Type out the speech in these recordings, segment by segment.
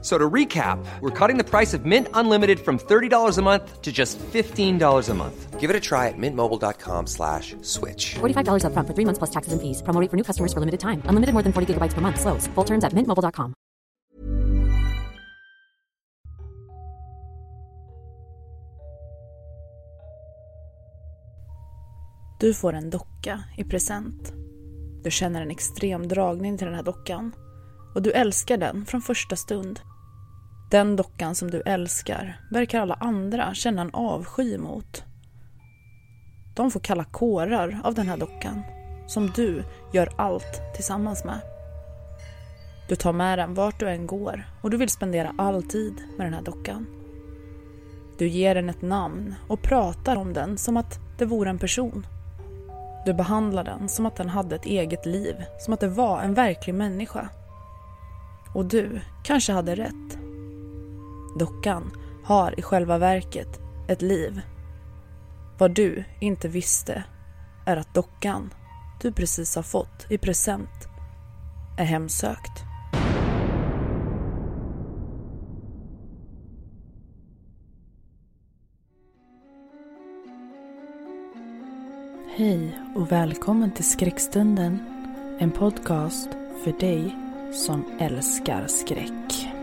F- So to recap, we're cutting the price of Mint Unlimited from $30 a month to just $15 a month. Give it a try at mintmobile.com slash switch. $45 upfront for three months plus taxes and fees. Promo rate for new customers for limited time. Unlimited more than 40 gigabytes per month. Slows. Full terms at mintmobile.com. Du får en docka i present. Du känner en extrem dragning till den här dockan och du älskar den från första stund. Den dockan som du älskar verkar alla andra känna en avsky mot. De får kalla kårar av den här dockan som du gör allt tillsammans med. Du tar med den vart du än går och du vill spendera all tid med den här dockan. Du ger den ett namn och pratar om den som att det vore en person. Du behandlar den som att den hade ett eget liv, som att det var en verklig människa. Och du kanske hade rätt. Dockan har i själva verket ett liv. Vad du inte visste är att dockan du precis har fått i present är hemsökt. Hej och välkommen till Skräckstunden. En podcast för dig som älskar skräck.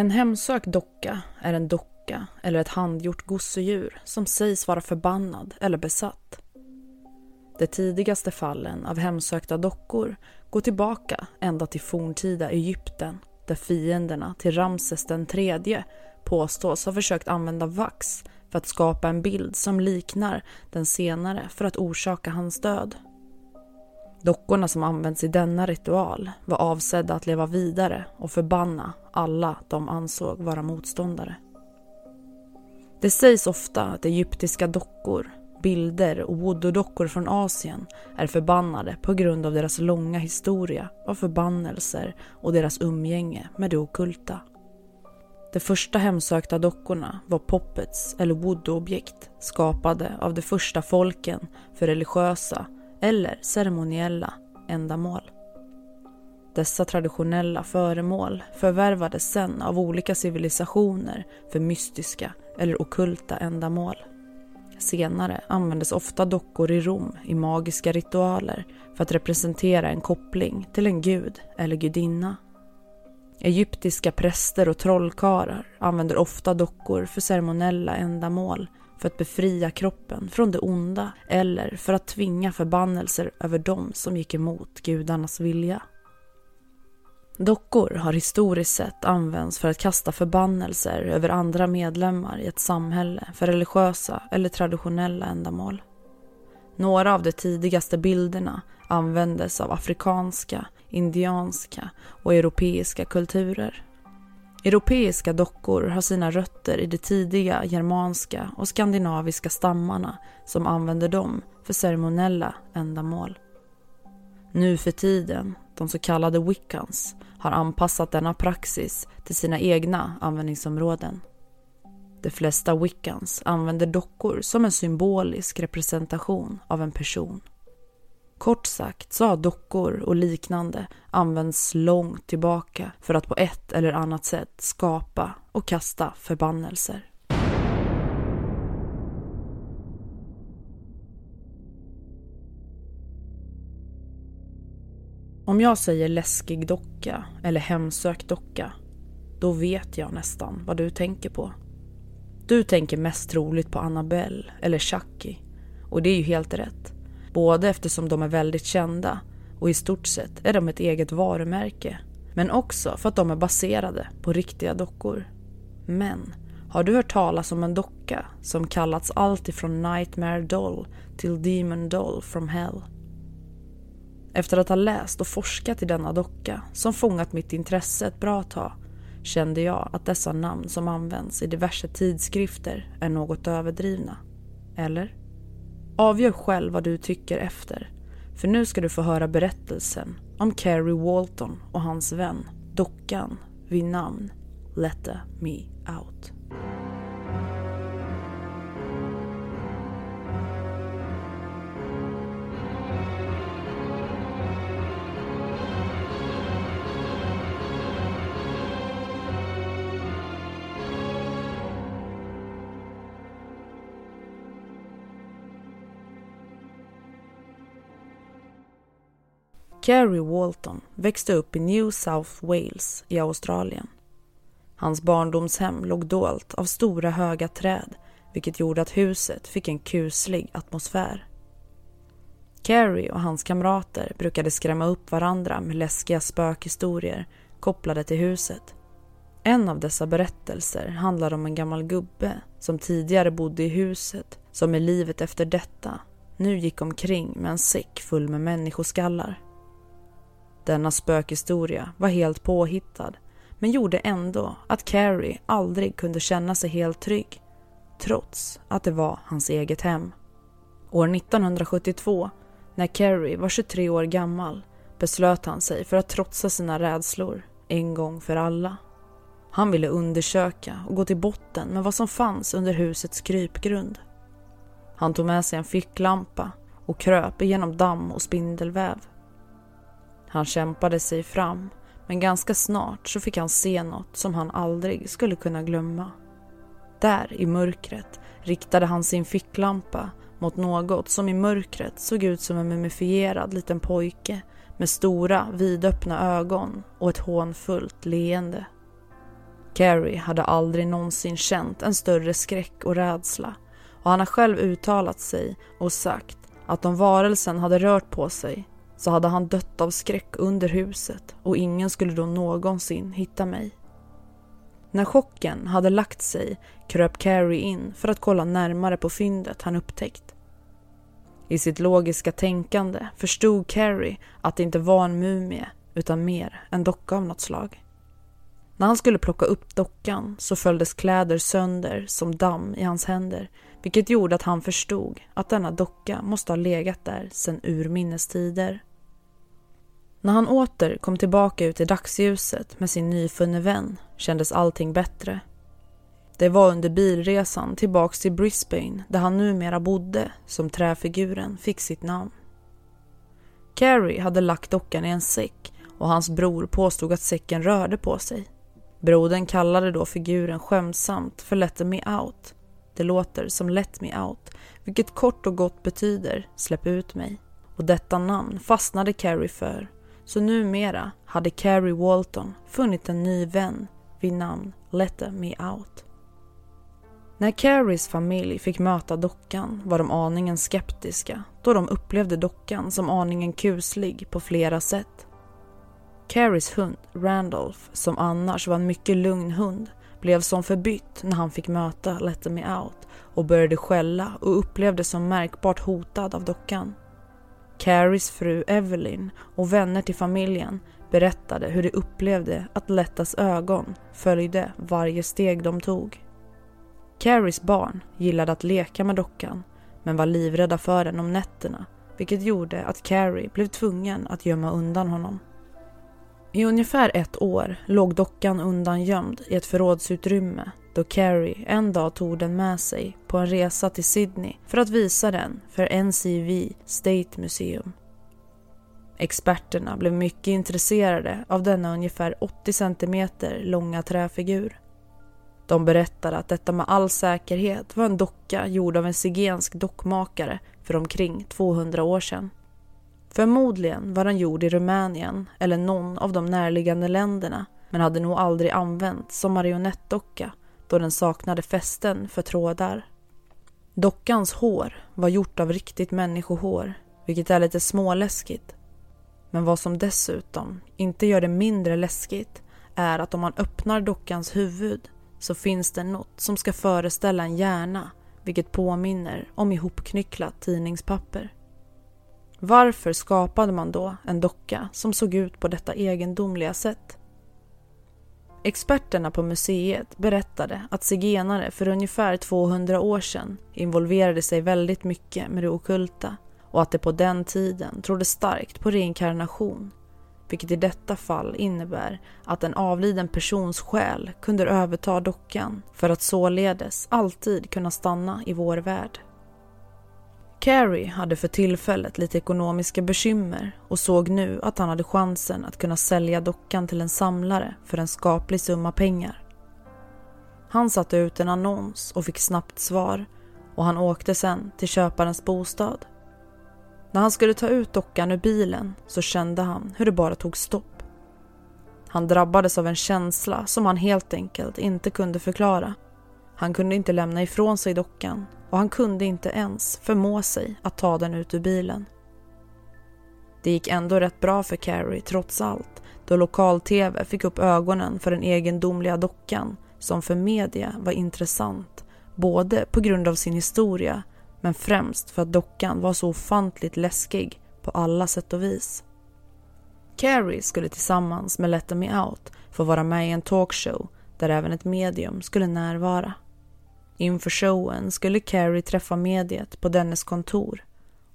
En hemsökt docka är en docka eller ett handgjort gosedjur som sägs vara förbannad eller besatt. De tidigaste fallen av hemsökta dockor går tillbaka ända till forntida Egypten där fienderna till Ramses den tredje påstås ha försökt använda vax för att skapa en bild som liknar den senare för att orsaka hans död. Dockorna som används i denna ritual var avsedda att leva vidare och förbanna alla de ansåg vara motståndare. Det sägs ofta att egyptiska dockor, bilder och voodoo-dockor från Asien är förbannade på grund av deras långa historia av förbannelser och deras umgänge med det okulta. De första hemsökta dockorna var poppets eller voodoo-objekt skapade av de första folken för religiösa eller ceremoniella ändamål. Dessa traditionella föremål förvärvades sen av olika civilisationer för mystiska eller okulta ändamål. Senare användes ofta dockor i Rom i magiska ritualer för att representera en koppling till en gud eller gudinna. Egyptiska präster och trollkarlar använder ofta dockor för ceremoniella ändamål för att befria kroppen från det onda eller för att tvinga förbannelser över dem som gick emot gudarnas vilja. Dockor har historiskt sett använts för att kasta förbannelser över andra medlemmar i ett samhälle för religiösa eller traditionella ändamål. Några av de tidigaste bilderna användes av afrikanska, indianska och europeiska kulturer. Europeiska dockor har sina rötter i de tidiga germanska och skandinaviska stammarna som använde dem för ceremoniella ändamål. Nu för tiden, de så kallade wiccans, har anpassat denna praxis till sina egna användningsområden. De flesta wiccans använder dockor som en symbolisk representation av en person. Kort sagt så har dockor och liknande använts långt tillbaka för att på ett eller annat sätt skapa och kasta förbannelser. Om jag säger läskig docka eller hemsökt docka, då vet jag nästan vad du tänker på. Du tänker mest troligt på Annabelle eller Chucky och det är ju helt rätt. Både eftersom de är väldigt kända och i stort sett är de ett eget varumärke. Men också för att de är baserade på riktiga dockor. Men har du hört talas om en docka som kallats allt ifrån Nightmare Doll till Demon Doll from Hell? Efter att ha läst och forskat i denna docka som fångat mitt intresse ett bra tag kände jag att dessa namn som används i diverse tidskrifter är något överdrivna. Eller? Avgör själv vad du tycker efter. För nu ska du få höra berättelsen om Carrie Walton och hans vän, dockan vid namn Letta Me Out. Kerry Walton växte upp i New South Wales i Australien. Hans barndomshem låg dolt av stora höga träd vilket gjorde att huset fick en kuslig atmosfär. Carrie och hans kamrater brukade skrämma upp varandra med läskiga spökhistorier kopplade till huset. En av dessa berättelser handlar om en gammal gubbe som tidigare bodde i huset som i livet efter detta nu gick omkring med en säck full med människoskallar. Denna spökhistoria var helt påhittad men gjorde ändå att Carrie aldrig kunde känna sig helt trygg trots att det var hans eget hem. År 1972, när Carrie var 23 år gammal, beslöt han sig för att trotsa sina rädslor en gång för alla. Han ville undersöka och gå till botten med vad som fanns under husets krypgrund. Han tog med sig en ficklampa och kröp igenom damm och spindelväv. Han kämpade sig fram, men ganska snart så fick han se något som han aldrig skulle kunna glömma. Där i mörkret riktade han sin ficklampa mot något som i mörkret såg ut som en mumifierad liten pojke med stora vidöppna ögon och ett hånfullt leende. Carrie hade aldrig någonsin känt en större skräck och rädsla och han har själv uttalat sig och sagt att om varelsen hade rört på sig så hade han dött av skräck under huset och ingen skulle då någonsin hitta mig. När chocken hade lagt sig kröp Carrie in för att kolla närmare på fyndet han upptäckt. I sitt logiska tänkande förstod Carrie att det inte var en mumie utan mer en docka av något slag. När han skulle plocka upp dockan så följdes kläder sönder som damm i hans händer vilket gjorde att han förstod att denna docka måste ha legat där sedan urminnes tider. När han åter kom tillbaka ut i dagsljuset med sin nyfunne vän kändes allting bättre. Det var under bilresan tillbaks till Brisbane där han numera bodde som träfiguren fick sitt namn. Carrie hade lagt dockan i en säck och hans bror påstod att säcken rörde på sig. Brodern kallade då figuren skämtsamt för Let me out. Det låter som Let me out, vilket kort och gott betyder släpp ut mig. Och detta namn fastnade Carrie för så numera hade Carrie Walton funnit en ny vän vid namn Let Me Out. När Carries familj fick möta dockan var de aningen skeptiska då de upplevde dockan som aningen kuslig på flera sätt. Carries hund Randolph, som annars var en mycket lugn hund, blev som förbytt när han fick möta Let Me Out och började skälla och upplevdes som märkbart hotad av dockan. Carries fru Evelyn och vänner till familjen berättade hur de upplevde att Lettas ögon följde varje steg de tog. Carries barn gillade att leka med dockan men var livrädda för den om nätterna vilket gjorde att Carrie blev tvungen att gömma undan honom. I ungefär ett år låg dockan undangömd i ett förrådsutrymme då Carrie en dag tog den med sig på en resa till Sydney för att visa den för NCV State Museum. Experterna blev mycket intresserade av denna ungefär 80 cm långa träfigur. De berättade att detta med all säkerhet var en docka gjord av en zigensk dockmakare för omkring 200 år sedan. Förmodligen var den gjord i Rumänien eller någon av de närliggande länderna men hade nog aldrig använts som marionettdocka då den saknade fästen för trådar. Dockans hår var gjort av riktigt människohår, vilket är lite småläskigt. Men vad som dessutom inte gör det mindre läskigt är att om man öppnar dockans huvud så finns det något som ska föreställa en hjärna, vilket påminner om ihopknycklat tidningspapper. Varför skapade man då en docka som såg ut på detta egendomliga sätt? Experterna på museet berättade att zigenare för ungefär 200 år sedan involverade sig väldigt mycket med det okulta och att de på den tiden trodde starkt på reinkarnation vilket i detta fall innebär att en avliden persons själ kunde överta dockan för att således alltid kunna stanna i vår värld. Carrie hade för tillfället lite ekonomiska bekymmer och såg nu att han hade chansen att kunna sälja dockan till en samlare för en skaplig summa pengar. Han satte ut en annons och fick snabbt svar och han åkte sen till köparens bostad. När han skulle ta ut dockan ur bilen så kände han hur det bara tog stopp. Han drabbades av en känsla som han helt enkelt inte kunde förklara. Han kunde inte lämna ifrån sig dockan och han kunde inte ens förmå sig att ta den ut ur bilen. Det gick ändå rätt bra för Carrie trots allt då lokal-tv fick upp ögonen för den egendomliga dockan som för media var intressant både på grund av sin historia men främst för att dockan var så ofantligt läskig på alla sätt och vis. Carrie skulle tillsammans med Let Me Out få vara med i en talkshow där även ett medium skulle närvara. Inför showen skulle Carrie träffa mediet på dennes kontor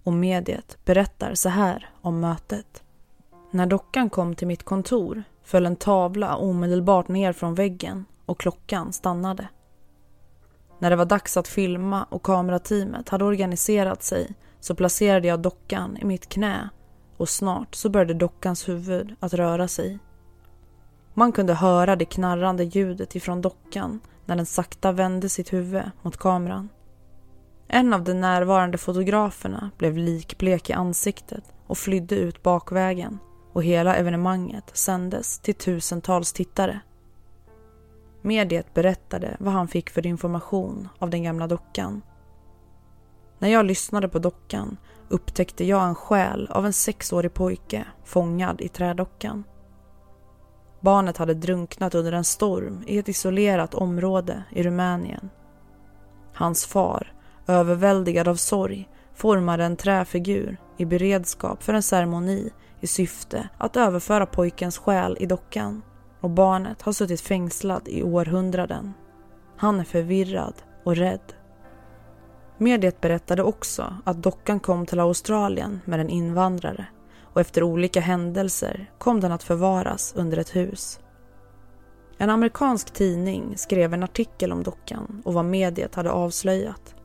och mediet berättar så här om mötet. När dockan kom till mitt kontor föll en tavla omedelbart ner från väggen och klockan stannade. När det var dags att filma och kamerateamet hade organiserat sig så placerade jag dockan i mitt knä och snart så började dockans huvud att röra sig. Man kunde höra det knarrande ljudet ifrån dockan när den sakta vände sitt huvud mot kameran. En av de närvarande fotograferna blev likblek i ansiktet och flydde ut bakvägen och hela evenemanget sändes till tusentals tittare. Mediet berättade vad han fick för information av den gamla dockan. När jag lyssnade på dockan upptäckte jag en själ av en sexårig pojke fångad i trädockan. Barnet hade drunknat under en storm i ett isolerat område i Rumänien. Hans far, överväldigad av sorg, formade en träfigur i beredskap för en ceremoni i syfte att överföra pojkens själ i dockan och barnet har suttit fängslad i århundraden. Han är förvirrad och rädd. Mediet berättade också att dockan kom till Australien med en invandrare och efter olika händelser kom den att förvaras under ett hus. En amerikansk tidning skrev en artikel om dockan och vad mediet hade avslöjat.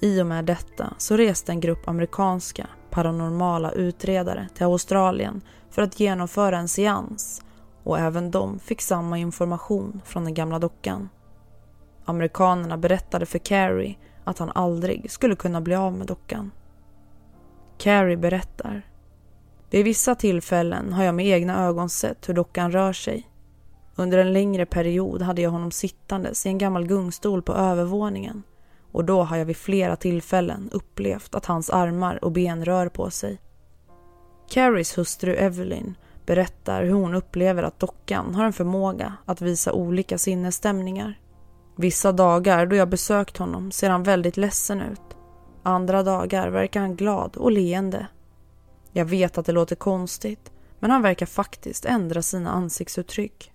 I och med detta så reste en grupp amerikanska paranormala utredare till Australien för att genomföra en seans och även de fick samma information från den gamla dockan. Amerikanerna berättade för Carrie att han aldrig skulle kunna bli av med dockan. Carrie berättar. Vid vissa tillfällen har jag med egna ögon sett hur dockan rör sig. Under en längre period hade jag honom sittandes i en gammal gungstol på övervåningen och då har jag vid flera tillfällen upplevt att hans armar och ben rör på sig. Carries hustru Evelyn berättar hur hon upplever att dockan har en förmåga att visa olika sinnesstämningar. Vissa dagar då jag besökt honom ser han väldigt ledsen ut. Andra dagar verkar han glad och leende. Jag vet att det låter konstigt, men han verkar faktiskt ändra sina ansiktsuttryck.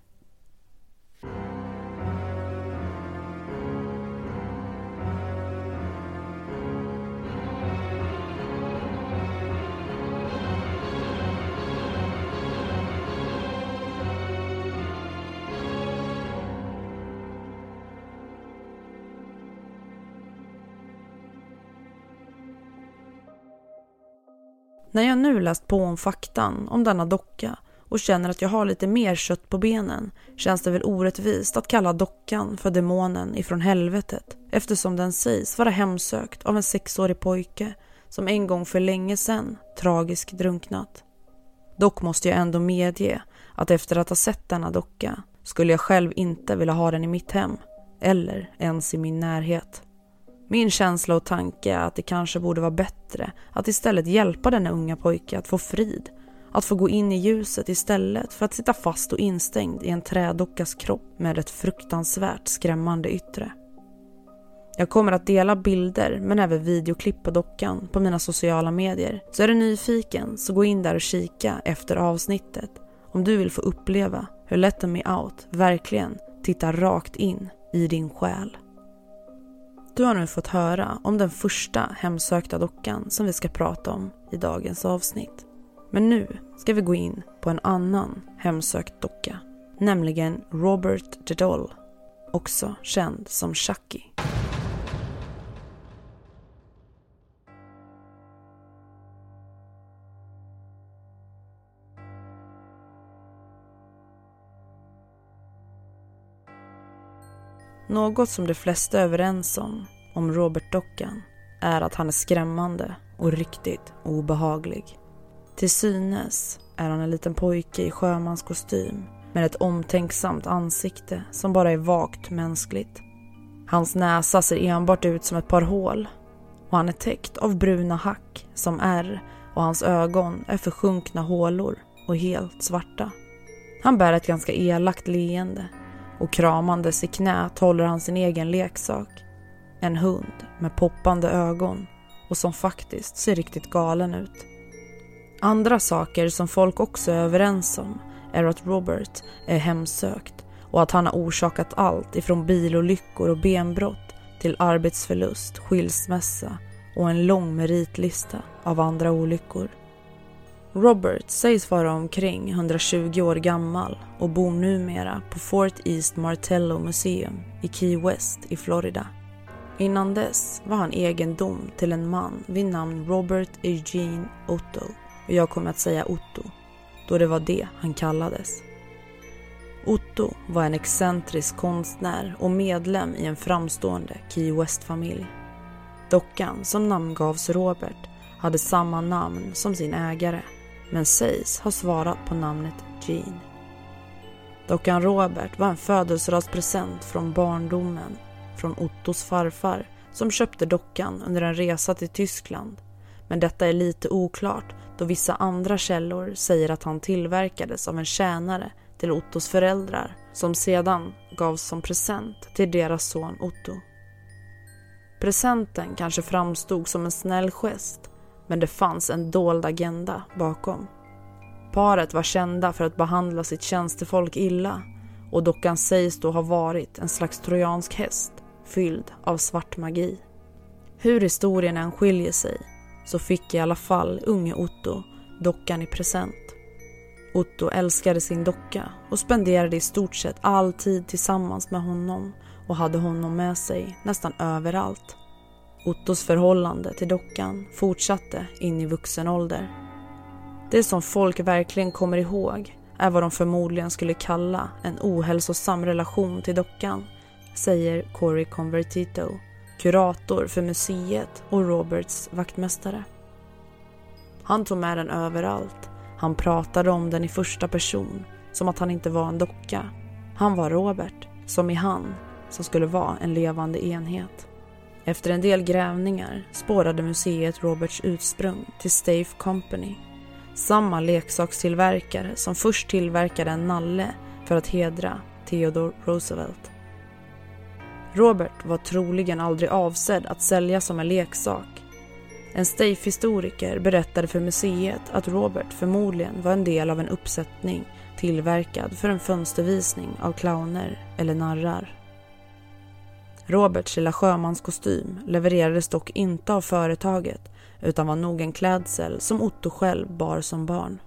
När jag nu läst på om faktan om denna docka och känner att jag har lite mer kött på benen känns det väl orättvist att kalla dockan för demonen ifrån helvetet eftersom den sägs vara hemsökt av en sexårig pojke som en gång för länge sedan tragiskt drunknat. Dock måste jag ändå medge att efter att ha sett denna docka skulle jag själv inte vilja ha den i mitt hem eller ens i min närhet. Min känsla och tanke är att det kanske borde vara bättre att istället hjälpa denna unga pojke att få frid. Att få gå in i ljuset istället för att sitta fast och instängd i en trädockas kropp med ett fruktansvärt skrämmande yttre. Jag kommer att dela bilder men även videoklipp på dockan på mina sociala medier. Så är du nyfiken så gå in där och kika efter avsnittet om du vill få uppleva hur Let Me Out verkligen tittar rakt in i din själ. Du har nu fått höra om den första hemsökta dockan som vi ska prata om i dagens avsnitt. Men nu ska vi gå in på en annan hemsökt docka, nämligen Robert the Doll, också känd som Chucky. Något som de flesta är överens om, om Robert-dockan, är att han är skrämmande och riktigt obehaglig. Till synes är han en liten pojke i sjömanskostym med ett omtänksamt ansikte som bara är vagt mänskligt. Hans näsa ser enbart ut som ett par hål och han är täckt av bruna hack som är och hans ögon är försjunkna hålor och helt svarta. Han bär ett ganska elakt leende och kramandes i knät håller han sin egen leksak. En hund med poppande ögon och som faktiskt ser riktigt galen ut. Andra saker som folk också är överens om är att Robert är hemsökt och att han har orsakat allt ifrån bilolyckor och benbrott till arbetsförlust, skilsmässa och en lång meritlista av andra olyckor. Robert sägs vara omkring 120 år gammal och bor numera på Fort East Martello Museum i Key West i Florida. Innan dess var han egendom till en man vid namn Robert Eugene Otto och jag kommer att säga Otto då det var det han kallades. Otto var en excentrisk konstnär och medlem i en framstående Key West-familj. Dockan som namngavs Robert hade samma namn som sin ägare men sägs ha svarat på namnet Jean. Dockan Robert var en födelsedagspresent från barndomen från Ottos farfar som köpte dockan under en resa till Tyskland. Men detta är lite oklart då vissa andra källor säger att han tillverkades av en tjänare till Ottos föräldrar som sedan gavs som present till deras son Otto. Presenten kanske framstod som en snäll gest men det fanns en dold agenda bakom. Paret var kända för att behandla sitt tjänstefolk illa och dockan sägs då ha varit en slags trojansk häst fylld av svart magi. Hur historien än skiljer sig så fick i alla fall unge Otto dockan i present. Otto älskade sin docka och spenderade i stort sett all tid tillsammans med honom och hade honom med sig nästan överallt. Ottos förhållande till dockan fortsatte in i vuxen ålder. Det som folk verkligen kommer ihåg är vad de förmodligen skulle kalla en ohälsosam relation till dockan, säger Corey Convertito, kurator för museet och Roberts vaktmästare. Han tog med den överallt. Han pratade om den i första person, som att han inte var en docka. Han var Robert, som i han, som skulle vara en levande enhet. Efter en del grävningar spårade museet Roberts ursprung till Stave Company. Samma leksakstillverkare som först tillverkade en nalle för att hedra Theodore Roosevelt. Robert var troligen aldrig avsedd att säljas som en leksak. En Stave-historiker berättade för museet att Robert förmodligen var en del av en uppsättning tillverkad för en fönstervisning av clowner eller narrar. Roberts lilla sjömanskostym levererades dock inte av företaget utan var nog en klädsel som Otto själv bar som barn.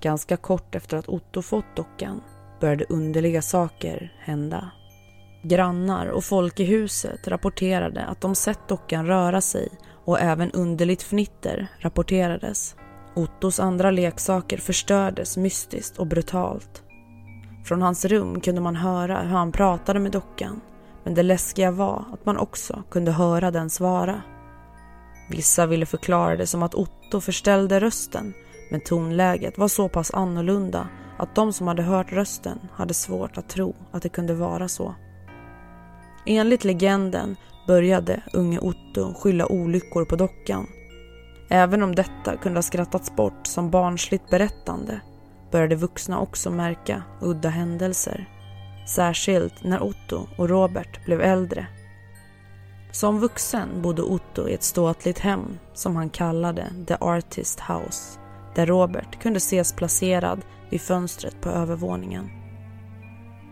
Ganska kort efter att Otto fått dockan började underliga saker hända. Grannar och folk i huset rapporterade att de sett dockan röra sig och även underligt fnitter rapporterades. Ottos andra leksaker förstördes mystiskt och brutalt. Från hans rum kunde man höra hur han pratade med dockan men det läskiga var att man också kunde höra den svara. Vissa ville förklara det som att Otto förställde rösten men tonläget var så pass annorlunda att de som hade hört rösten hade svårt att tro att det kunde vara så. Enligt legenden började unge Otto skylla olyckor på dockan. Även om detta kunde ha skrattats bort som barnsligt berättande började vuxna också märka udda händelser. Särskilt när Otto och Robert blev äldre. Som vuxen bodde Otto i ett ståtligt hem som han kallade The Artist House där Robert kunde ses placerad vid fönstret på övervåningen.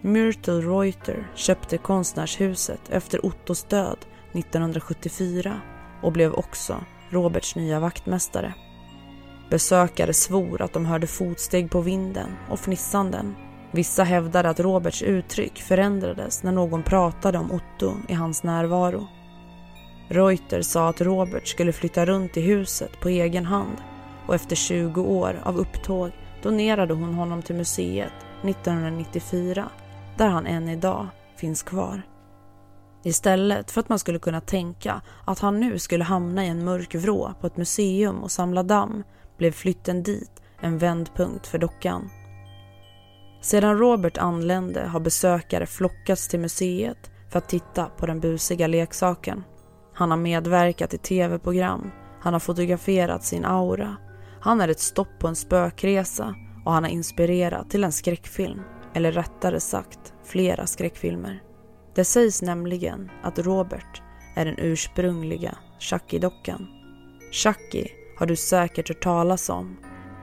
Myrtle Reuter köpte konstnärshuset efter Ottos död 1974 och blev också Roberts nya vaktmästare. Besökare svor att de hörde fotsteg på vinden och fnissanden. Vissa hävdade att Roberts uttryck förändrades när någon pratade om Otto i hans närvaro. Reuter sa att Robert skulle flytta runt i huset på egen hand och efter 20 år av upptåg donerade hon honom till museet 1994 där han än idag finns kvar. Istället för att man skulle kunna tänka att han nu skulle hamna i en mörk vrå på ett museum och samla damm blev flytten dit en vändpunkt för dockan. Sedan Robert anlände har besökare flockats till museet för att titta på den busiga leksaken. Han har medverkat i tv-program, han har fotograferat sin aura, han är ett stopp på en spökresa och han har inspirerat till en skräckfilm, eller rättare sagt flera skräckfilmer. Det sägs nämligen att Robert är den ursprungliga Chucky-dockan. Chucky har du säkert hört talas om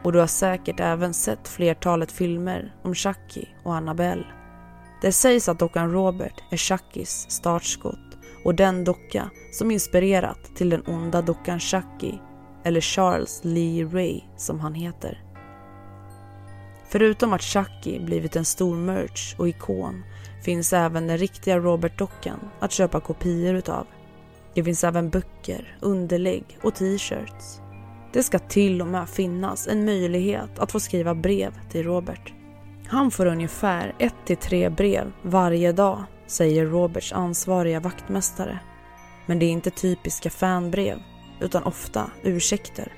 och du har säkert även sett flertalet filmer om Chucky och Annabelle. Det sägs att dockan Robert är Chuckys startskott och den docka som inspirerat till den onda dockan Chucky, eller Charles Lee Ray som han heter. Förutom att Chucky blivit en stor merch och ikon finns även den riktiga Robert-dockan att köpa kopior utav. Det finns även böcker, underlägg och t-shirts. Det ska till och med finnas en möjlighet att få skriva brev till Robert. Han får ungefär 1-3 brev varje dag, säger Roberts ansvariga vaktmästare. Men det är inte typiska fanbrev, utan ofta ursäkter.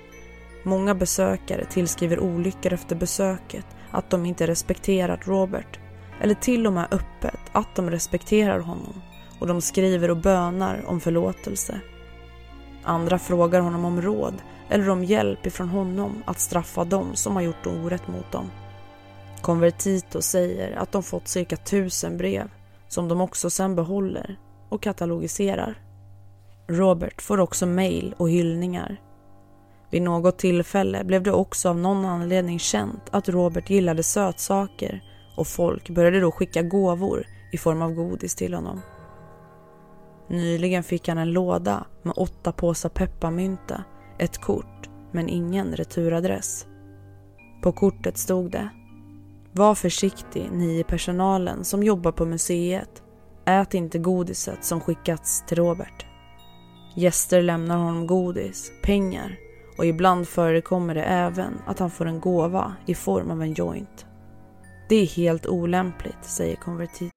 Många besökare tillskriver olyckor efter besöket att de inte respekterat Robert eller till och med öppet att de respekterar honom och de skriver och bönar om förlåtelse. Andra frågar honom om råd eller om hjälp ifrån honom att straffa dem som har gjort orätt mot dem. Convertito säger att de fått cirka tusen brev som de också sen behåller och katalogiserar. Robert får också mejl och hyllningar. Vid något tillfälle blev det också av någon anledning känt att Robert gillade sötsaker och folk började då skicka gåvor i form av godis till honom. Nyligen fick han en låda med åtta påsar pepparmynta, ett kort men ingen returadress. På kortet stod det Var försiktig ni i personalen som jobbar på museet. Ät inte godiset som skickats till Robert. Gäster lämnar honom godis, pengar och ibland förekommer det även att han får en gåva i form av en joint. Det är helt olämpligt, säger konvertit.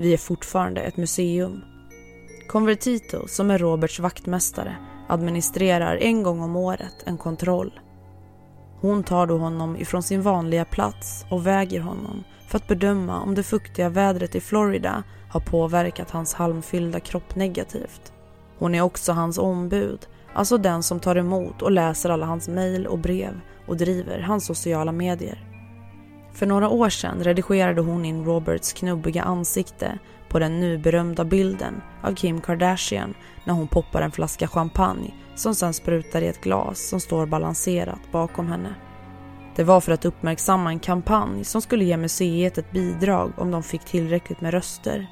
Vi är fortfarande ett museum. Convertito, som är Roberts vaktmästare, administrerar en gång om året en kontroll. Hon tar då honom ifrån sin vanliga plats och väger honom för att bedöma om det fuktiga vädret i Florida har påverkat hans halmfyllda kropp negativt. Hon är också hans ombud, alltså den som tar emot och läser alla hans mejl och brev och driver hans sociala medier. För några år sedan redigerade hon in Roberts knubbiga ansikte på den nu berömda bilden av Kim Kardashian när hon poppar en flaska champagne som sen sprutar i ett glas som står balanserat bakom henne. Det var för att uppmärksamma en kampanj som skulle ge museet ett bidrag om de fick tillräckligt med röster.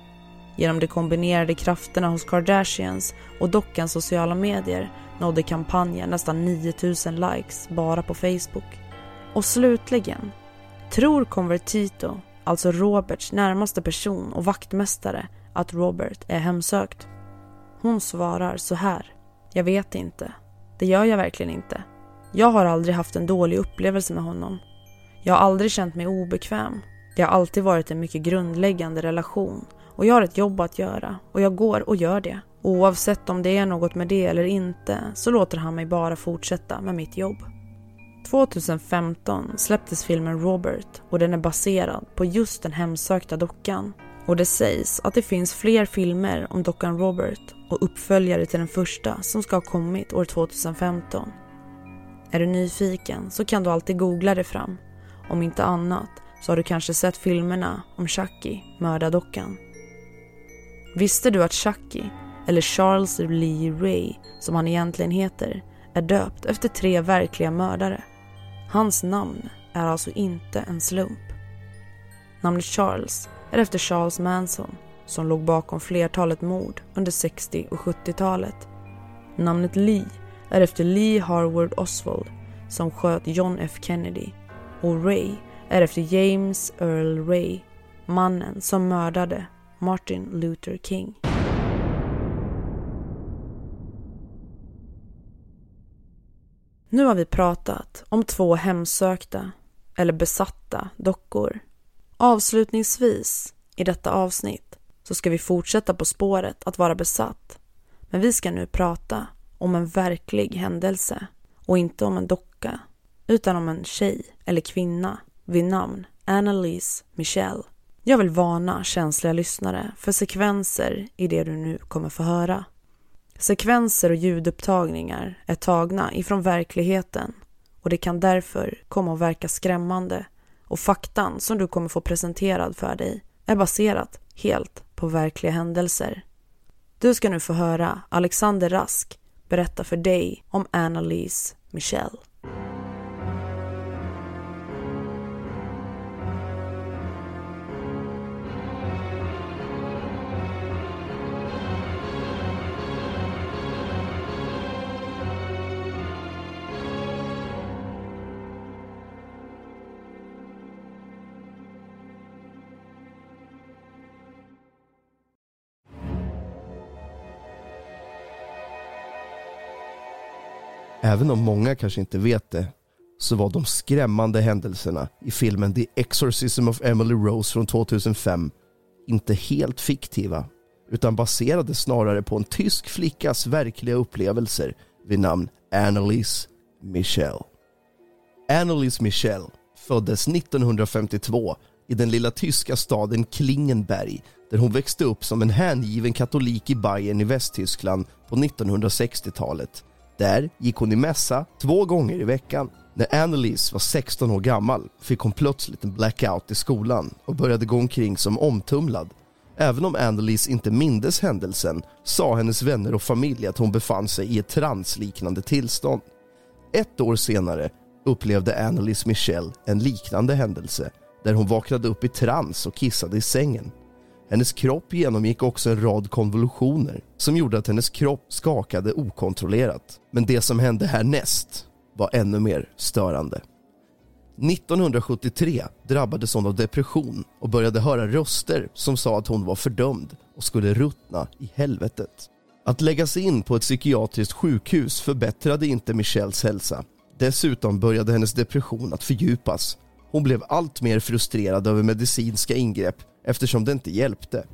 Genom de kombinerade krafterna hos Kardashians och dockans sociala medier nådde kampanjen nästan 9000 likes bara på Facebook. Och slutligen, tror Convertito, alltså Roberts närmaste person och vaktmästare, att Robert är hemsökt? Hon svarar så här. Jag vet inte. Det gör jag verkligen inte. Jag har aldrig haft en dålig upplevelse med honom. Jag har aldrig känt mig obekväm. Det har alltid varit en mycket grundläggande relation och jag har ett jobb att göra och jag går och gör det. Oavsett om det är något med det eller inte så låter han mig bara fortsätta med mitt jobb. 2015 släpptes filmen Robert och den är baserad på just den hemsökta dockan. Och det sägs att det finns fler filmer om dockan Robert och uppföljare till den första som ska ha kommit år 2015. Är du nyfiken så kan du alltid googla det fram. Om inte annat så har du kanske sett filmerna om Chucky, mördardockan. Visste du att Chucky, eller Charles Lee Ray som han egentligen heter, är döpt efter tre verkliga mördare? Hans namn är alltså inte en slump. Namnet Charles är efter Charles Manson som låg bakom flertalet mord under 60 och 70-talet. Namnet Lee är efter Lee Harvard Oswald som sköt John F Kennedy och Ray är efter James Earl Ray, mannen som mördade Martin Luther King. Nu har vi pratat om två hemsökta, eller besatta, dockor. Avslutningsvis i detta avsnitt så ska vi fortsätta på spåret att vara besatt. Men vi ska nu prata om en verklig händelse och inte om en docka utan om en tjej eller kvinna vid namn Annalise Michelle. Jag vill varna känsliga lyssnare för sekvenser i det du nu kommer få höra. Sekvenser och ljudupptagningar är tagna ifrån verkligheten och det kan därför komma att verka skrämmande och faktan som du kommer få presenterad för dig är baserat helt på verkliga händelser. Du ska nu få höra Alexander Rask berätta för dig om Annalise Michelle. Även om många kanske inte vet det så var de skrämmande händelserna i filmen The Exorcism of Emily Rose från 2005 inte helt fiktiva utan baserade snarare på en tysk flickas verkliga upplevelser vid namn Annalise Michel. Annalise Michel föddes 1952 i den lilla tyska staden Klingenberg där hon växte upp som en hängiven katolik i Bayern i Västtyskland på 1960-talet där gick hon i mässa två gånger i veckan. När Annelise var 16 år gammal fick hon plötsligt en blackout i skolan och började gå omkring som omtumlad. Även om Annelise inte mindes händelsen sa hennes vänner och familj att hon befann sig i ett transliknande tillstånd. Ett år senare upplevde Annelise Michelle en liknande händelse där hon vaknade upp i trans och kissade i sängen. Hennes kropp genomgick också en rad konvulsioner som gjorde att hennes kropp skakade okontrollerat. Men det som hände härnäst var ännu mer störande. 1973 drabbades hon av depression och började höra röster som sa att hon var fördömd och skulle ruttna i helvetet. Att läggas in på ett psykiatriskt sjukhus förbättrade inte Michelles hälsa. Dessutom började hennes depression att fördjupas. Hon blev allt mer frustrerad över medicinska ingrepp eftersom det inte hjälpte.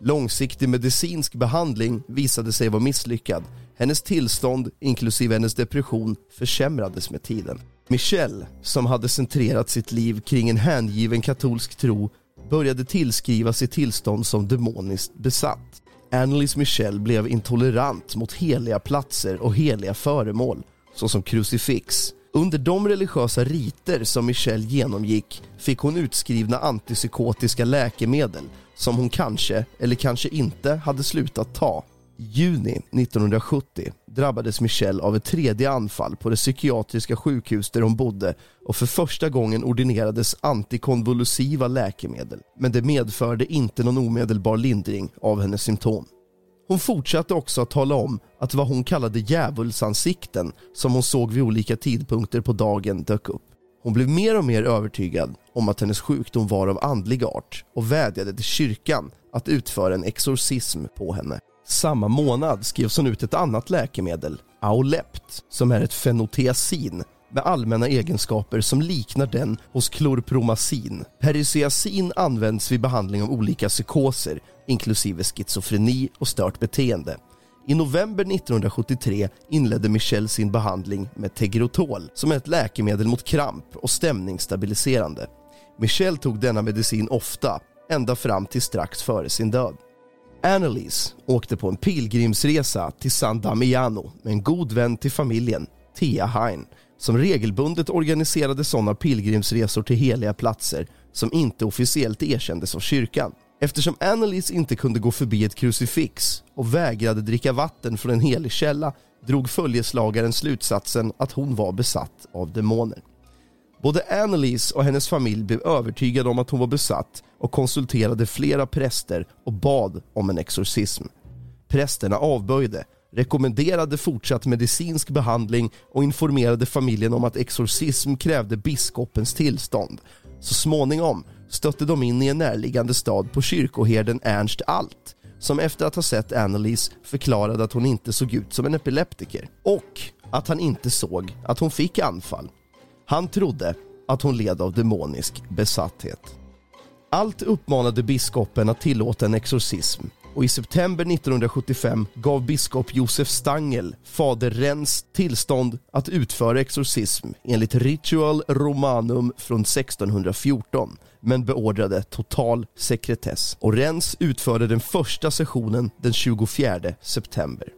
Långsiktig medicinsk behandling visade sig vara misslyckad. Hennes tillstånd, inklusive hennes depression, försämrades med tiden. Michelle, som hade centrerat sitt liv kring en hängiven katolsk tro, började tillskriva sitt tillstånd som demoniskt besatt. Annelies Michelle blev intolerant mot heliga platser och heliga föremål, såsom krucifix, under de religiösa riter som Michelle genomgick fick hon utskrivna antipsykotiska läkemedel som hon kanske, eller kanske inte, hade slutat ta. I juni 1970 drabbades Michelle av ett tredje anfall på det psykiatriska sjukhus där hon bodde och för första gången ordinerades antikonvulsiva läkemedel. Men det medförde inte någon omedelbar lindring av hennes symptom. Hon fortsatte också att tala om att vad hon kallade djävulsansikten som hon såg vid olika tidpunkter på dagen dök upp. Hon blev mer och mer övertygad om att hennes sjukdom var av andlig art och vädjade till kyrkan att utföra en exorcism på henne. Samma månad skrevs hon ut ett annat läkemedel, Aulept, som är ett fenoteasin med allmänna egenskaper som liknar den hos klorpromazin. Periciacin används vid behandling av olika psykoser, inklusive schizofreni och stört beteende. I november 1973 inledde Michelle sin behandling med Tegrotol som är ett läkemedel mot kramp och stämningsstabiliserande. Michelle tog denna medicin ofta, ända fram till strax före sin död. Annelise åkte på en pilgrimsresa till San Damiano med en god vän till familjen, Tia Hein, som regelbundet organiserade sådana pilgrimsresor till heliga platser som inte officiellt erkändes av kyrkan. Eftersom Annelies inte kunde gå förbi ett krucifix och vägrade dricka vatten från en helig källa drog följeslagaren slutsatsen att hon var besatt av demoner. Både Annelies och hennes familj blev övertygade om att hon var besatt och konsulterade flera präster och bad om en exorcism. Prästerna avböjde, rekommenderade fortsatt medicinsk behandling och informerade familjen om att exorcism krävde biskopens tillstånd. Så småningom stötte de in i en närliggande stad på kyrkoherden Ernst Alt som efter att ha sett Annelies förklarade att hon inte såg ut som en epileptiker och att han inte såg att hon fick anfall. Han trodde att hon led av demonisk besatthet. Allt uppmanade biskopen att tillåta en exorcism och i september 1975 gav biskop Josef Stangel fader Rens tillstånd att utföra exorcism enligt Ritual Romanum från 1614 men beordrade total sekretess och Rens utförde den första sessionen den 24 september.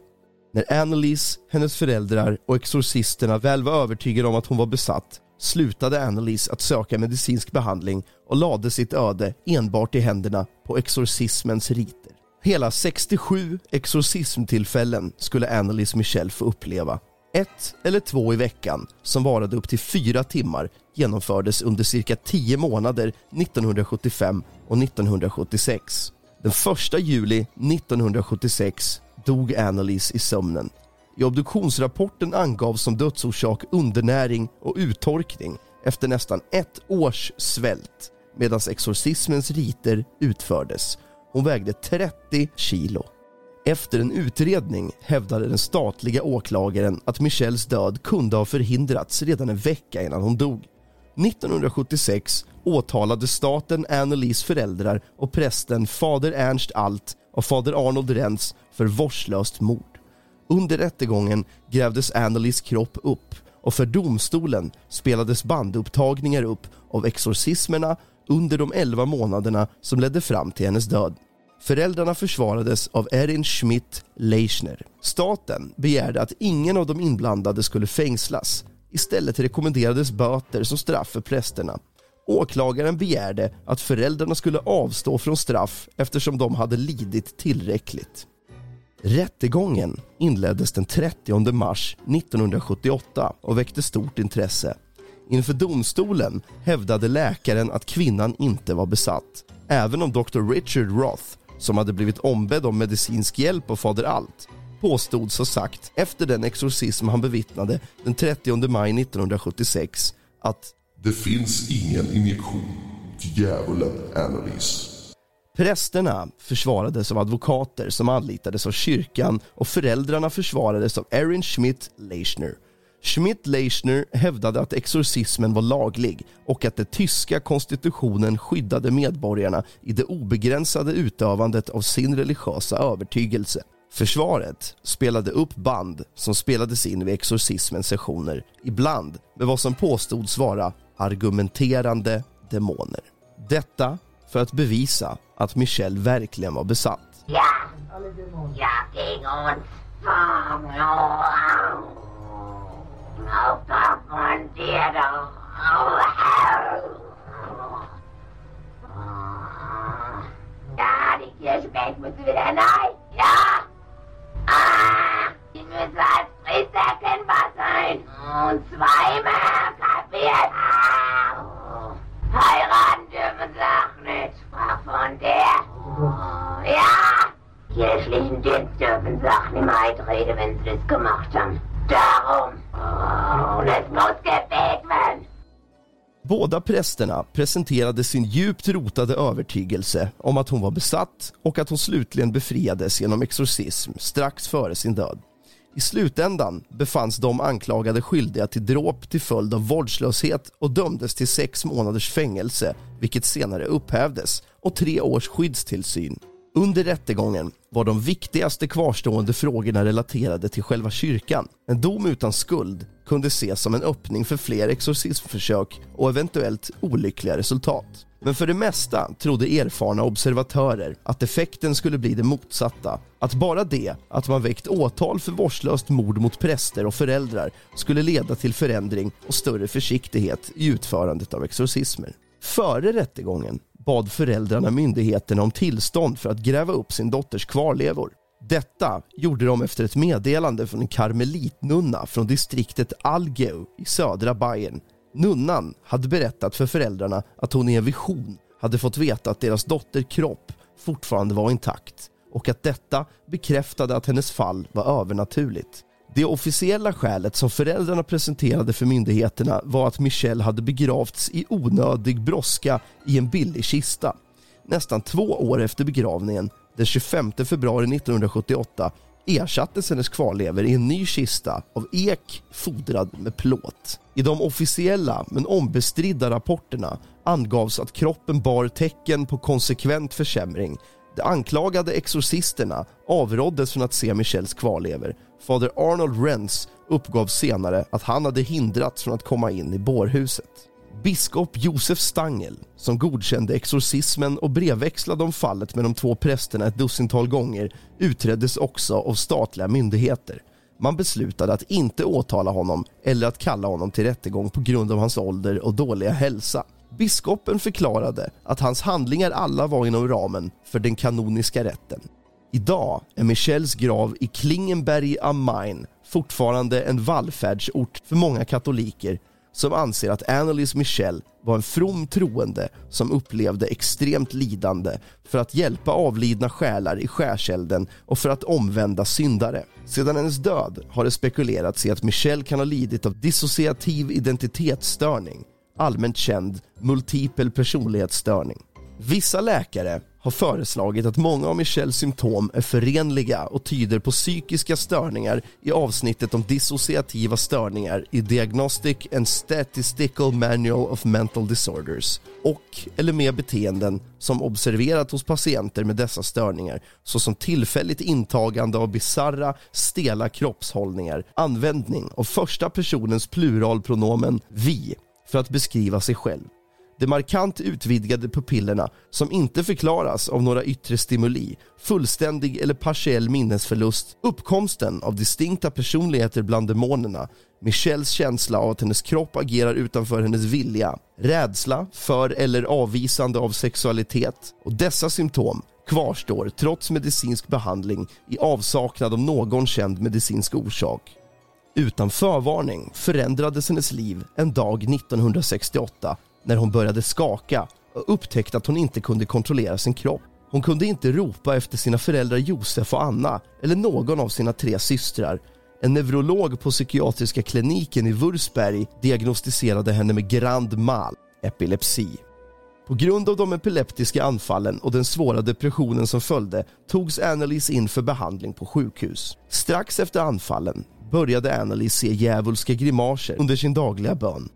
När Annelise, hennes föräldrar och exorcisterna väl var övertygade om att hon var besatt slutade Annelise att söka medicinsk behandling och lade sitt öde enbart i händerna på exorcismens riter. Hela 67 exorcismtillfällen skulle Annelise Michel få uppleva. Ett eller två i veckan, som varade upp till fyra timmar, genomfördes under cirka 10 månader 1975 och 1976. Den 1 juli 1976 dog Annalise i sömnen. I obduktionsrapporten angavs som dödsorsak undernäring och uttorkning efter nästan ett års svält medan exorcismens riter utfördes. Hon vägde 30 kilo. Efter en utredning hävdade den statliga åklagaren att Michelles död kunde ha förhindrats redan en vecka innan hon dog. 1976 åtalade staten Annelies föräldrar och prästen fader Ernst Alt och fader Arnold Rentz för vårdslöst mord. Under rättegången grävdes Annelies kropp upp och för domstolen spelades bandupptagningar upp av exorcismerna under de 11 månaderna som ledde fram till hennes död. Föräldrarna försvarades av Erin Schmidt Leichner. Staten begärde att ingen av de inblandade skulle fängslas. Istället rekommenderades böter som straff för prästerna. Åklagaren begärde att föräldrarna skulle avstå från straff eftersom de hade lidit tillräckligt. Rättegången inleddes den 30 mars 1978 och väckte stort intresse. Inför domstolen hävdade läkaren att kvinnan inte var besatt. Även om Dr. Richard Roth, som hade blivit ombedd om medicinsk hjälp av fader Alt, påstods ha sagt efter den exorcism han bevittnade den 30 maj 1976 att Det finns ingen injektion till djävulen Annalise. Prästerna försvarades av advokater som anlitades av kyrkan och föräldrarna försvarades av Erin Schmidt Leichner. Schmidt Leichner hävdade att exorcismen var laglig och att den tyska konstitutionen skyddade medborgarna i det obegränsade utövandet av sin religiösa övertygelse. Försvaret spelade upp band som spelades in vid exorcismens sessioner, ibland med vad som påstods vara argumenterande demoner. Detta för att bevisa att Michelle verkligen var besatt. Ja, jag ging und fam och konfronterade Ja, Ah, die müssen als Priester erkennbar sein. Und zweimal kapiert. Ah, heiraten dürfen sie auch nicht. Sprach von der. Oh, ja. Kirchlichen Dienst dürfen sie auch nicht mehr eintreten, wenn sie das gemacht haben. Darum. Oh, und es muss gebeten werden. Båda prästerna presenterade sin djupt rotade övertygelse om att hon var besatt och att hon slutligen befriades genom exorcism strax före sin död. I slutändan befanns de anklagade skyldiga till dråp till följd av vårdslöshet och dömdes till sex månaders fängelse, vilket senare upphävdes, och tre års skyddstillsyn. Under rättegången var de viktigaste kvarstående frågorna relaterade till själva kyrkan. En dom utan skuld kunde ses som en öppning för fler exorcismförsök och eventuellt olyckliga resultat. Men för det mesta trodde erfarna observatörer att effekten skulle bli det motsatta. Att bara det att man väckt åtal för vårdslöst mord mot präster och föräldrar skulle leda till förändring och större försiktighet i utförandet av exorcismer. Före rättegången bad föräldrarna myndigheterna om tillstånd för att gräva upp sin dotters kvarlevor. Detta gjorde de efter ett meddelande från en karmelitnunna från distriktet Algeu i södra Bayern. Nunnan hade berättat för föräldrarna att hon i en vision hade fått veta att deras dotter kropp fortfarande var intakt och att detta bekräftade att hennes fall var övernaturligt. Det officiella skälet som föräldrarna presenterade för myndigheterna var att Michelle hade begravts i onödig brådska i en billig kista. Nästan två år efter begravningen, den 25 februari 1978, ersattes hennes kvarlever i en ny kista av ek fodrad med plåt. I de officiella men ombestridda rapporterna angavs att kroppen bar tecken på konsekvent försämring. De anklagade exorcisterna avråddes från att se Michelles kvarlever. Fader Arnold Renz uppgav senare att han hade hindrats från att komma in i bårhuset. Biskop Josef Stangel, som godkände exorcismen och brevväxlade om fallet med de två prästerna ett dussintal gånger, utreddes också av statliga myndigheter. Man beslutade att inte åtala honom eller att kalla honom till rättegång på grund av hans ålder och dåliga hälsa. Biskopen förklarade att hans handlingar alla var inom ramen för den kanoniska rätten. Idag är Michels grav i Klingenberg am Main fortfarande en vallfärdsort för många katoliker som anser att Annalise Michel var en from troende som upplevde extremt lidande för att hjälpa avlidna själar i skärselden och för att omvända syndare. Sedan hennes död har det spekulerats i att Michelle kan ha lidit av dissociativ identitetsstörning, allmänt känd multipel personlighetsstörning. Vissa läkare har föreslagit att många av Michelles symptom är förenliga och tyder på psykiska störningar i avsnittet om dissociativa störningar i Diagnostic and Statistical Manual of Mental Disorders och eller med beteenden som observerat hos patienter med dessa störningar såsom tillfälligt intagande av bizarra, stela kroppshållningar, användning av första personens pluralpronomen vi för att beskriva sig själv de markant utvidgade pupillerna som inte förklaras av några yttre stimuli, fullständig eller partiell minnesförlust, uppkomsten av distinkta personligheter bland demonerna, Michelles känsla av att hennes kropp agerar utanför hennes vilja, rädsla för eller avvisande av sexualitet och dessa symptom kvarstår trots medicinsk behandling i avsaknad av någon känd medicinsk orsak. Utan förvarning förändrades hennes liv en dag 1968 när hon började skaka och upptäckte att hon inte kunde kontrollera sin kropp. Hon kunde inte ropa efter sina föräldrar Josef och Anna eller någon av sina tre systrar. En neurolog på psykiatriska kliniken i Wurzberg diagnostiserade henne med grand mal, epilepsi. På grund av de epileptiska anfallen och den svåra depressionen som följde togs Annelies in för behandling på sjukhus. Strax efter anfallen började Annelies se djävulska grimaser under sin dagliga bön.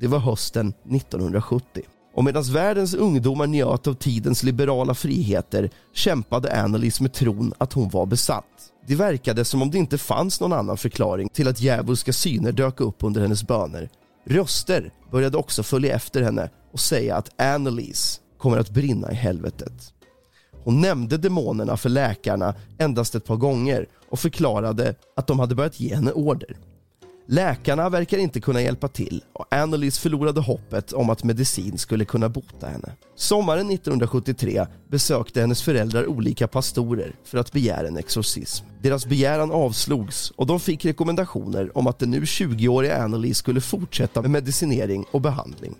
Det var hösten 1970. Och medan världens ungdomar njöt av tidens liberala friheter kämpade Annalise med tron att hon var besatt. Det verkade som om det inte fanns någon annan förklaring till att djävulska syner dök upp under hennes böner. Röster började också följa efter henne och säga att Annalise kommer att brinna i helvetet. Hon nämnde demonerna för läkarna endast ett par gånger och förklarade att de hade börjat ge henne order. Läkarna verkar inte kunna hjälpa till och Annelies förlorade hoppet om att medicin skulle kunna bota henne. Sommaren 1973 besökte hennes föräldrar olika pastorer för att begära en exorcism. Deras begäran avslogs och de fick rekommendationer om att den nu 20-åriga Annelie skulle fortsätta med medicinering och behandling.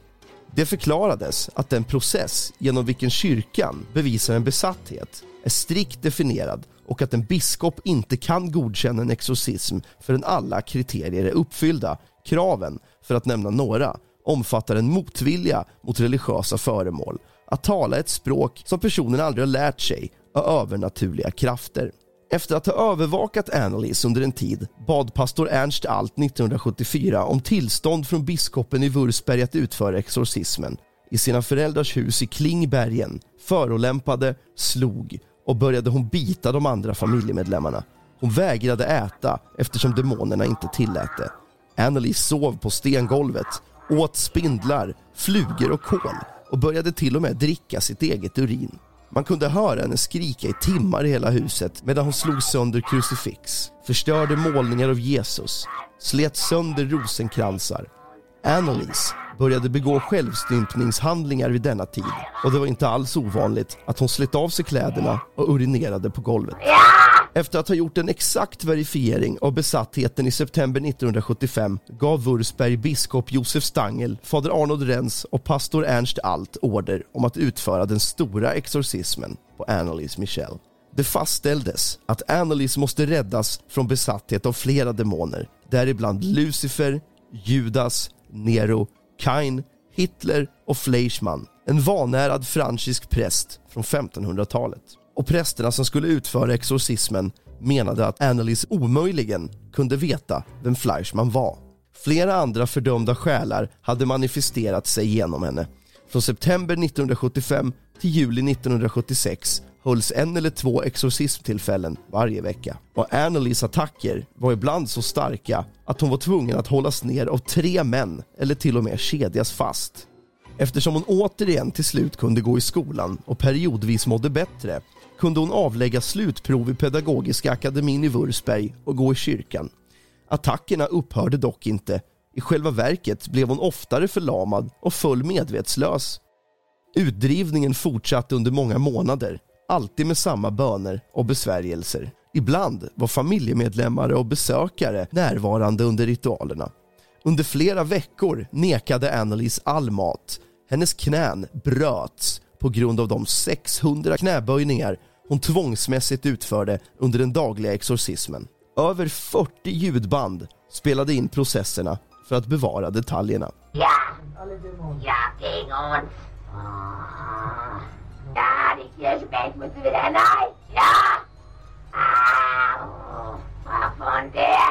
Det förklarades att den process genom vilken kyrkan bevisar en besatthet är strikt definierad och att en biskop inte kan godkänna en exorcism förrän alla kriterier är uppfyllda. Kraven, för att nämna några, omfattar en motvilja mot religiösa föremål, att tala ett språk som personen aldrig har lärt sig och övernaturliga krafter. Efter att ha övervakat Annelies under en tid bad pastor Ernst Alt 1974 om tillstånd från biskopen i Wurzberg att utföra exorcismen i sina föräldrars hus i Klingbergen förolämpade, slog och började hon bita de andra familjemedlemmarna. Hon vägrade äta eftersom demonerna inte tillät det. Anneli sov på stengolvet, åt spindlar, flugor och kol och började till och med dricka sitt eget urin. Man kunde höra henne skrika i timmar i hela huset medan hon slog sönder krucifix, förstörde målningar av Jesus, slet sönder rosenkransar. Annelies började begå självstympningshandlingar vid denna tid och det var inte alls ovanligt att hon slet av sig kläderna och urinerade på golvet. Efter att ha gjort en exakt verifiering av besattheten i september 1975 gav Wurzberg biskop Josef Stangel, fader Arnold Renz och pastor Ernst Alt order om att utföra den stora exorcismen på Annelies Michel. Det fastställdes att Annelies måste räddas från besatthet av flera demoner, däribland Lucifer, Judas, Nero, Kain, Hitler och Fleischmann, en vanärad frankisk präst från 1500-talet. Och prästerna som skulle utföra exorcismen menade att Annelies omöjligen kunde veta vem Fleischmann var. Flera andra fördömda själar hade manifesterat sig genom henne. Från september 1975 till juli 1976 hölls en eller två exorcismtillfällen varje vecka. Och Annelies attacker var ibland så starka att hon var tvungen att hållas ner av tre män eller till och med kedjas fast. Eftersom hon återigen till slut kunde gå i skolan och periodvis mådde bättre kunde hon avlägga slutprov i Pedagogiska akademin i Wurzberg och gå i kyrkan. Attackerna upphörde dock inte. I själva verket blev hon oftare förlamad och föll medvetslös. Utdrivningen fortsatte under många månader, alltid med samma böner och besvärjelser. Ibland var familjemedlemmar och besökare närvarande under ritualerna. Under flera veckor nekade Annelies all mat. Hennes knän bröts på grund av de 600 knäböjningar hon tvångsmässigt utförde under den dagliga exorcismen. Över 40 ljudband spelade in processerna för att bevara detaljerna. Ja, ja, gegen uns. Ja, die Kirschbank müssen wieder hinein. Ja. Au. Ach, von der.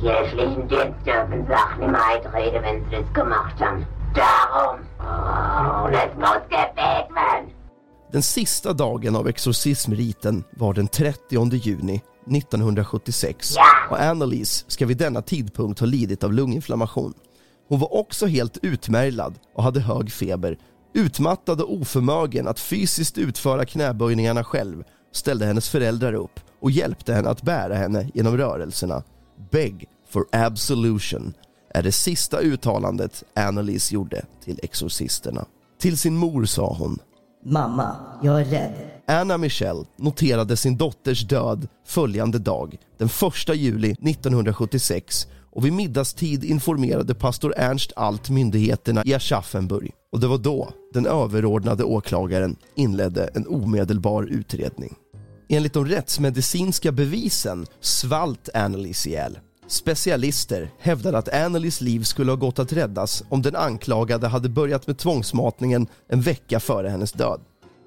Kirchlichen Dienst dürfen Sachen im Eintreten, wenn sie das gemacht haben. Darum. Oh, es muss gebet werden. Den sista dagen av exorcismriten var den 30 juni 1976 och Annalise ska vid denna tidpunkt ha lidit av lunginflammation. Hon var också helt utmärglad och hade hög feber. Utmattad och oförmögen att fysiskt utföra knäböjningarna själv ställde hennes föräldrar upp och hjälpte henne att bära henne genom rörelserna. Beg for absolution är det sista uttalandet Annalise gjorde till exorcisterna. Till sin mor sa hon Mamma, jag är rädd. Anna Michelle noterade sin dotters död följande dag, den 1 juli 1976 och vid middagstid informerade pastor Ernst Alt myndigheterna i Aschaffenburg och det var då den överordnade åklagaren inledde en omedelbar utredning. Enligt de rättsmedicinska bevisen svalt Annelies ihjäl. Specialister hävdade att Annelies liv skulle ha gått att räddas om den anklagade hade börjat med tvångsmatningen en vecka före hennes död.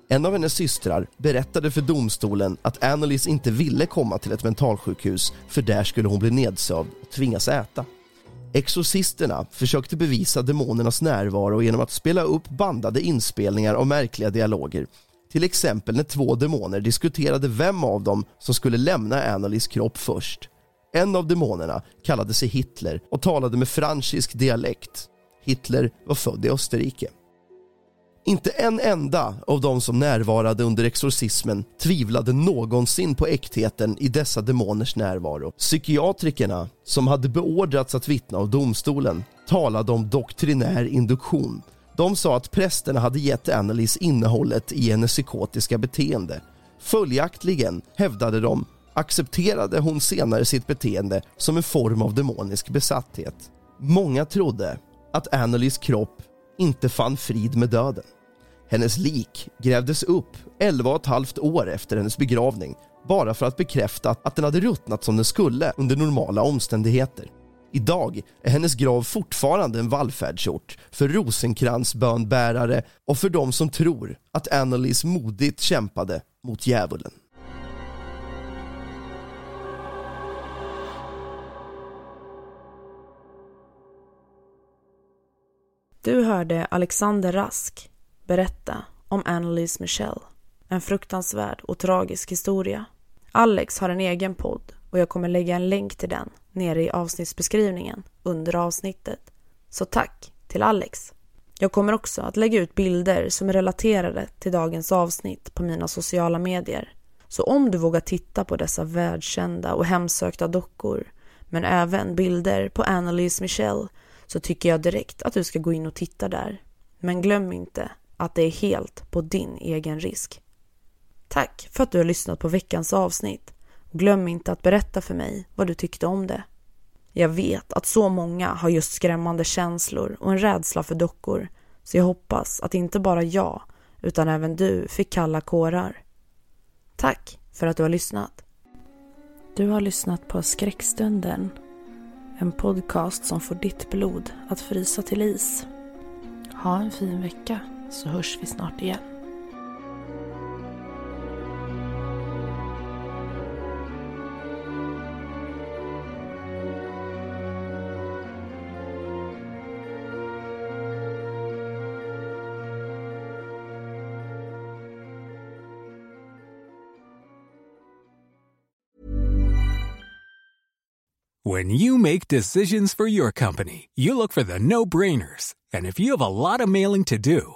En av hennes systrar berättade för domstolen att Annelies inte ville komma till ett mentalsjukhus för där skulle hon bli nedsövd och tvingas äta. Exorcisterna försökte bevisa demonernas närvaro genom att spela upp bandade inspelningar av märkliga dialoger. Till exempel när två demoner diskuterade vem av dem som skulle lämna Annelies kropp först. En av demonerna kallade sig Hitler och talade med fransk dialekt. Hitler var född i Österrike. Inte en enda av de som närvarade under exorcismen tvivlade någonsin på äktheten i dessa demoners närvaro. Psykiatrikerna, som hade beordrats att vittna av domstolen, talade om doktrinär induktion. De sa att prästerna hade gett Annelies innehållet i hennes psykotiska beteende. Följaktligen, hävdade de, accepterade hon senare sitt beteende som en form av demonisk besatthet. Många trodde att Annelies kropp inte fann frid med döden. Hennes lik grävdes upp 11 och ett halvt år efter hennes begravning bara för att bekräfta att den hade ruttnat som den skulle under normala omständigheter. Idag är hennes grav fortfarande en vallfärdsort för rosenkransbönbärare och för de som tror att Annelies modigt kämpade mot djävulen. Du hörde Alexander Rask berätta om Annalise Michelle. En fruktansvärd och tragisk historia. Alex har en egen podd och jag kommer lägga en länk till den nere i avsnittsbeskrivningen under avsnittet. Så tack till Alex. Jag kommer också att lägga ut bilder som är relaterade till dagens avsnitt på mina sociala medier. Så om du vågar titta på dessa världskända och hemsökta dockor men även bilder på Annalise Michelle så tycker jag direkt att du ska gå in och titta där. Men glöm inte att det är helt på din egen risk. Tack för att du har lyssnat på veckans avsnitt glöm inte att berätta för mig vad du tyckte om det. Jag vet att så många har just skrämmande känslor och en rädsla för dockor så jag hoppas att inte bara jag utan även du fick kalla kårar. Tack för att du har lyssnat. Du har lyssnat på Skräckstunden. En podcast som får ditt blod att frysa till is. Ha en fin vecka så hörs vi snart igen. When you make decisions for your company, you look for the no brainers. And if you have a lot of mailing to do,